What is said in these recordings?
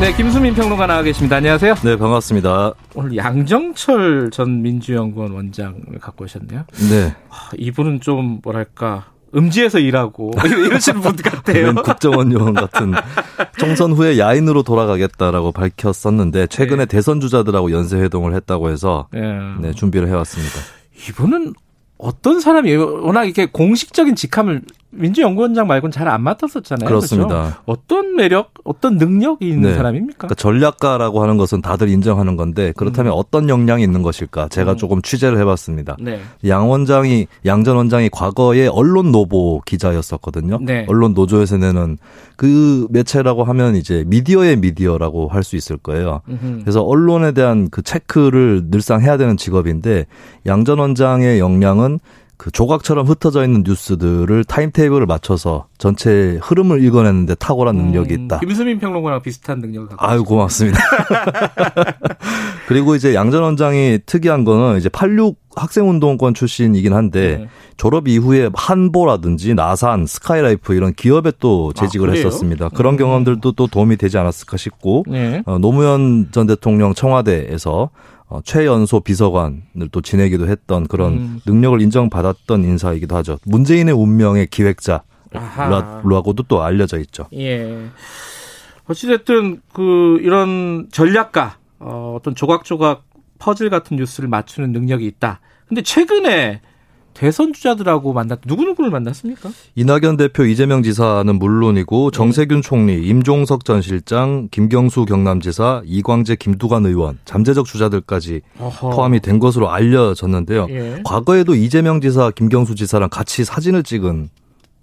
네, 김수민 평론가 나와 계십니다. 안녕하세요. 네, 반갑습니다. 오늘 양정철 전 민주연구원 원장을 갖고 오셨네요. 네. 아, 이분은 좀 뭐랄까 음지에서 일하고 이러시는 분 같아요. 국정원 요원 같은 총선 후에 야인으로 돌아가겠다라고 밝혔었는데 최근에 네. 대선 주자들하고 연쇄 회동을 했다고 해서 네. 네, 준비를 해왔습니다. 이분은 어떤 사람이에요? 워낙 이렇게 공식적인 직함을 민주연구원장 말고는 잘안 맡았었잖아요. 그렇습니다. 그렇죠? 어떤 매력, 어떤 능력이 있는 네. 사람입니까? 그러니까 전략가라고 하는 것은 다들 인정하는 건데 그렇다면 음. 어떤 역량이 있는 것일까? 제가 음. 조금 취재를 해봤습니다. 네. 양 원장이 양 전 원장이 과거에 언론 노보 기자였었거든요. 네. 언론 노조에서 내는 그 매체라고 하면 이제 미디어의 미디어라고 할 수 있을 거예요. 음흠. 그래서 언론에 대한 그 체크를 늘상 해야 되는 직업인데 양 전 원장의 역량은 그 조각처럼 흩어져 있는 뉴스들을 타임테이블을 맞춰서 전체 흐름을 읽어내는데 탁월한 음, 능력이 있다. 김수민 평론가랑 비슷한 능력을 갖고 아유 고맙습니다. 그리고 이제 양전 원장이 특이한 거는 이제 86 학생운동권 출신이긴 한데 네. 졸업 이후에 한보라든지 나산, 스카이라이프 이런 기업에 또 재직을 아, 했었습니다. 그런 음. 경험들도 또 도움이 되지 않았을까 싶고 네. 어, 노무현 전 대통령 청와대에서 어, 최연소 비서관을 또 지내기도 했던 그런 음. 능력을 인정받았던 인사이기도 하죠. 문재인의 운명의 기획자 라고도 또 알려져 있죠. 예. 어찌됐든 그 이런 전략가 어, 어떤 조각조각 퍼즐 같은 뉴스를 맞추는 능력이 있다. 근데 최근에 대선 주자들하고 만났 누구 누구를 만났습니까? 이낙연 대표 이재명 지사는 물론이고 네. 정세균 총리, 임종석 전 실장, 김경수 경남지사, 이광재 김두관 의원, 잠재적 주자들까지 어허. 포함이 된 것으로 알려졌는데요. 예. 과거에도 이재명 지사, 김경수 지사랑 같이 사진을 찍은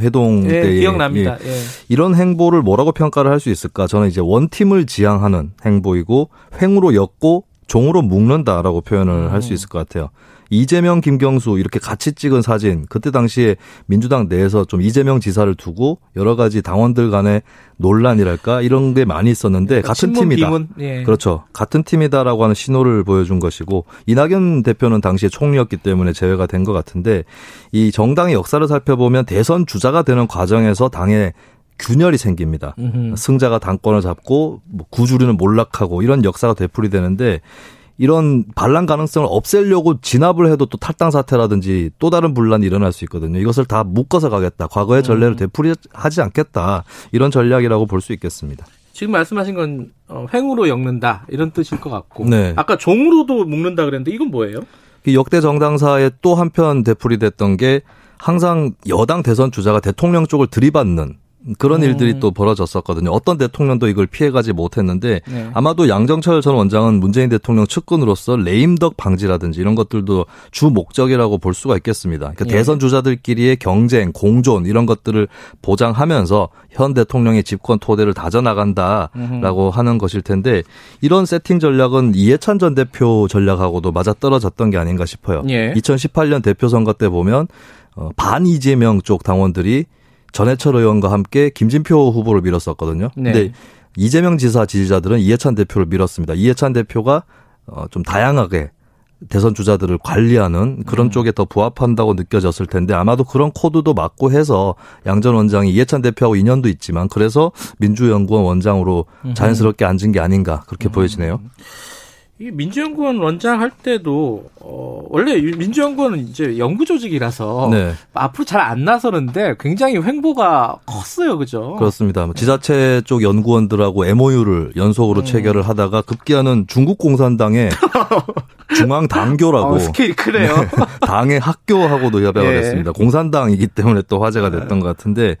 회동 예, 때 기억납니다. 예. 예. 이런 행보를 뭐라고 평가를 할 수 있을까? 저는 이제 원팀을 지향하는 행보이고 횡으로 엮고 종으로 묶는다라고 표현을 음. 할수 있을 것 같아요. 이재명, 김경수 이렇게 같이 찍은 사진 그때 당시에 민주당 내에서 좀 이재명 지사를 두고 여러 가지 당원들 간의 논란이랄까 이런 게 많이 있었는데 그러니까 같은 팀이다. 예. 그렇죠. 같은 팀이다라고 하는 신호를 보여준 것이고 이낙연 대표는 당시에 총리였기 때문에 제외가 된 것 같은데 이 정당의 역사를 살펴보면 대선 주자가 되는 과정에서 당의 균열이 생깁니다. 음흠. 승자가 당권을 잡고 뭐 구주류는 몰락하고 이런 역사가 되풀이되는데 이런 반란 가능성을 없애려고 진압을 해도 또 탈당 사태라든지 또 다른 분란이 일어날 수 있거든요. 이것을 다 묶어서 가겠다. 과거의 전례를 음. 되풀이하지 않겠다. 이런 전략이라고 볼 수 있겠습니다. 지금 말씀하신 건 어, 횡으로 엮는다 이런 뜻일 것 같고 네. 아까 종으로도 묶는다 그랬는데 이건 뭐예요? 역대 정당사에 또 한편 되풀이됐던 게 항상 여당 대선 주자가 대통령 쪽을 들이받는 그런 음. 일들이 또 벌어졌었거든요. 어떤 대통령도 이걸 피해가지 못했는데 네. 아마도 양정철 전 원장은 문재인 대통령 측근으로서 레임덕 방지라든지 이런 것들도 주 목적이라고 볼 수가 있겠습니다. 그러니까 예. 대선 주자들끼리의 경쟁, 공존 이런 것들을 보장하면서 현 대통령의 집권 토대를 다져나간다라고 음흠. 하는 것일 텐데 이런 세팅 전략은 이해찬 전 대표 전략하고도 맞아 떨어졌던 게 아닌가 싶어요. 예. 2018년 대표 선거 때 보면 어, 반 이재명 쪽 당원들이 전해철 의원과 함께 김진표 후보를 밀었었거든요. 네. 근데 이재명 지사 지지자들은 이해찬 대표를 밀었습니다. 이해찬 대표가 어, 좀 다양하게 대선 주자들을 관리하는 그런 음. 쪽에 더 부합한다고 느껴졌을 텐데 아마도 그런 코드도 맞고 해서 양 전 원장이 이해찬 대표하고 인연도 있지만 그래서 민주연구원 원장으로 자연스럽게 앉은 게 아닌가 그렇게 음. 보여지네요. 이 민주연구원 원장 할 때도 어 원래 민주연구원은 이제 연구 조직이라서 네. 앞으로 잘 안 나서는데 굉장히 횡보가 컸어요, 그죠? 그렇습니다. 뭐 지자체 쪽 연구원들하고 MOU를 연속으로 음. 체결을 하다가 급기야는 중국 공산당의 중앙 당교라고 어, 스케일 크네요. 네, 당의 학교하고도 협약을 예. 했습니다. 공산당이기 때문에 또 화제가 됐던 것 같은데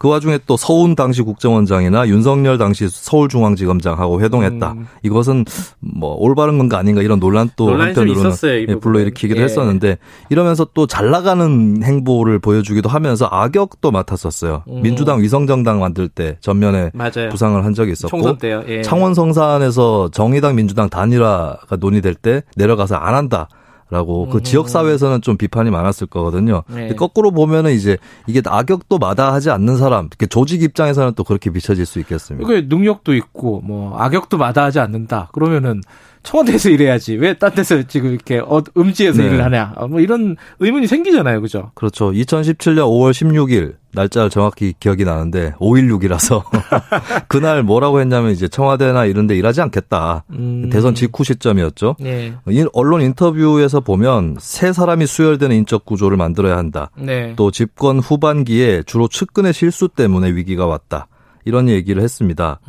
그 와중에 또 서훈 당시 국정원장이나 윤석열 당시 서울중앙지검장하고 회동했다. 음. 이것은 뭐 올바른 건가 아닌가 이런 논란도 한편으로는 예, 불러일으키기도 예. 했었는데 이러면서 또 잘 나가는 행보를 보여주기도 하면서 악역도 맡았었어요. 음. 민주당 위성정당 만들 때 전면에 맞아요. 부상을 한 적이 있었고 예. 창원 성산에서 정의당 민주당 단일화가 논의될 때 내려가서 안 한다. 라고 그 음. 지역 사회에서는 좀 비판이 많았을 거거든요. 네. 거꾸로 보면은 이제 이게 악역도 마다하지 않는 사람, 조직 입장에서는 또 그렇게 비춰질 수 있겠습니다. 그 능력도 있고 뭐 악역도 마다하지 않는다. 그러면은 청와대에서 일해야지 왜 딴 데서 지금 이렇게 어, 음지에서 네. 일을 하냐 어, 뭐 이런 의문이 생기잖아요 그죠 그렇죠 2017년 5월 16일 날짜를 정확히 기억이 나는데 5.16이라서 그날 뭐라고 했냐면 이제 청와대나 이런 데 일하지 않겠다 음. 대선 직후 시점이었죠 네. 언론 인터뷰에서 보면 세 사람이 수혈되는 인적 구조를 만들어야 한다 네. 또 집권 후반기에 주로 측근의 실수 때문에 위기가 왔다 이런 얘기를 했습니다.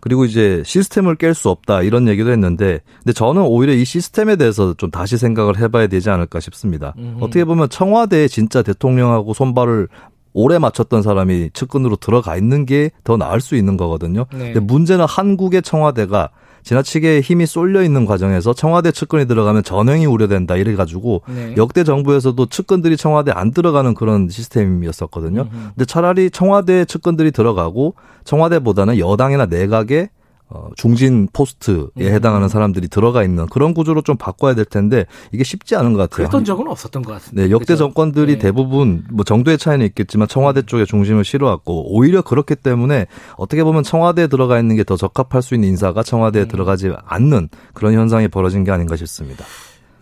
그리고 이제 시스템을 깰 수 없다 이런 얘기도 했는데 근데 저는 오히려 이 시스템에 대해서 좀 다시 생각을 해봐야 되지 않을까 싶습니다. 어떻게 보면 청와대에 진짜 대통령하고 손발을 오래 맞췄던 사람이 측근으로 들어가 있는 게 더 나을 수 있는 거거든요. 네. 근데 문제는 한국의 청와대가 지나치게 힘이 쏠려 있는 과정에서 청와대 측근이 들어가면 전횡이 우려된다 이래 가지고 네. 역대 정부에서도 측근들이 청와대 안 들어가는 그런 시스템이었었거든요. 음흠. 근데 차라리 청와대 측근들이 들어가고 청와대보다는 여당이나 내각에 어, 중진 포스트에 음. 해당하는 사람들이 들어가 있는 그런 구조로 좀 바꿔야 될 텐데 이게 쉽지 않은 것 같아요. 그랬던 적은 없었던 것 같습니다. 네, 역대 그렇죠? 정권들이 네. 대부분 뭐 정도의 차이는 있겠지만 청와대 쪽에 중심을 실어왔고 오히려 그렇기 때문에 어떻게 보면 청와대에 들어가 있는 게 더 적합할 수 있는 인사가 청와대에 음. 들어가지 않는 그런 현상이 벌어진 게 아닌가 싶습니다.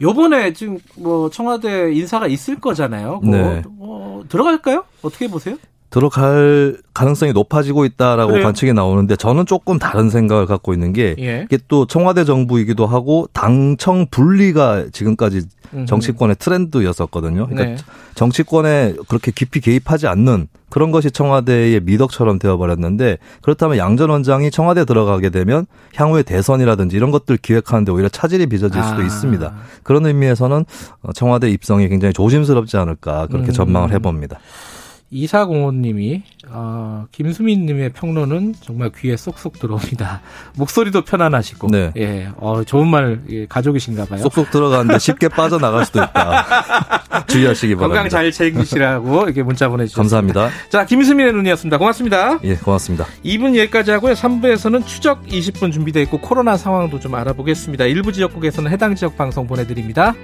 요번에 지금 뭐 청와대 인사가 있을 거잖아요. 네. 뭐 들어갈까요? 어떻게 보세요? 들어갈 가능성이 높아지고 있다라고 그래요? 관측이 나오는데 저는 조금 다른 생각을 갖고 있는 게 예. 이게 또 청와대 정부이기도 하고 당청 분리가 지금까지 정치권의 트렌드였었거든요. 그러니까 네. 정치권에 그렇게 깊이 개입하지 않는 그런 것이 청와대의 미덕처럼 되어버렸는데 그렇다면 양 전 원장이 청와대 들어가게 되면 향후에 대선이라든지 이런 것들 기획하는데 오히려 차질이 빚어질 수도 아. 있습니다. 그런 의미에서는 청와대 입성이 굉장히 조심스럽지 않을까 그렇게 음. 전망을 해봅니다. 이사공원님이 어, 김수민님의 평론은 정말 귀에 쏙쏙 들어옵니다. 목소리도 편안하시고, 네. 예, 어, 좋은 말 예, 가족이신가봐요. 쏙쏙 들어가는데 쉽게 빠져나갈 수도 있다. 주의하시기 바랍니다. 건강 잘 챙기시라고 이렇게 문자 보내주셨습니다. 감사합니다. 자, 김수민의 눈이었습니다. 고맙습니다. 예, 고맙습니다. 2분 여기까지 하고요. 3부에서는 추적 20분 준비되어 있고 코로나 상황도 좀 알아보겠습니다. 일부 지역국에서는 해당 지역 방송 보내드립니다.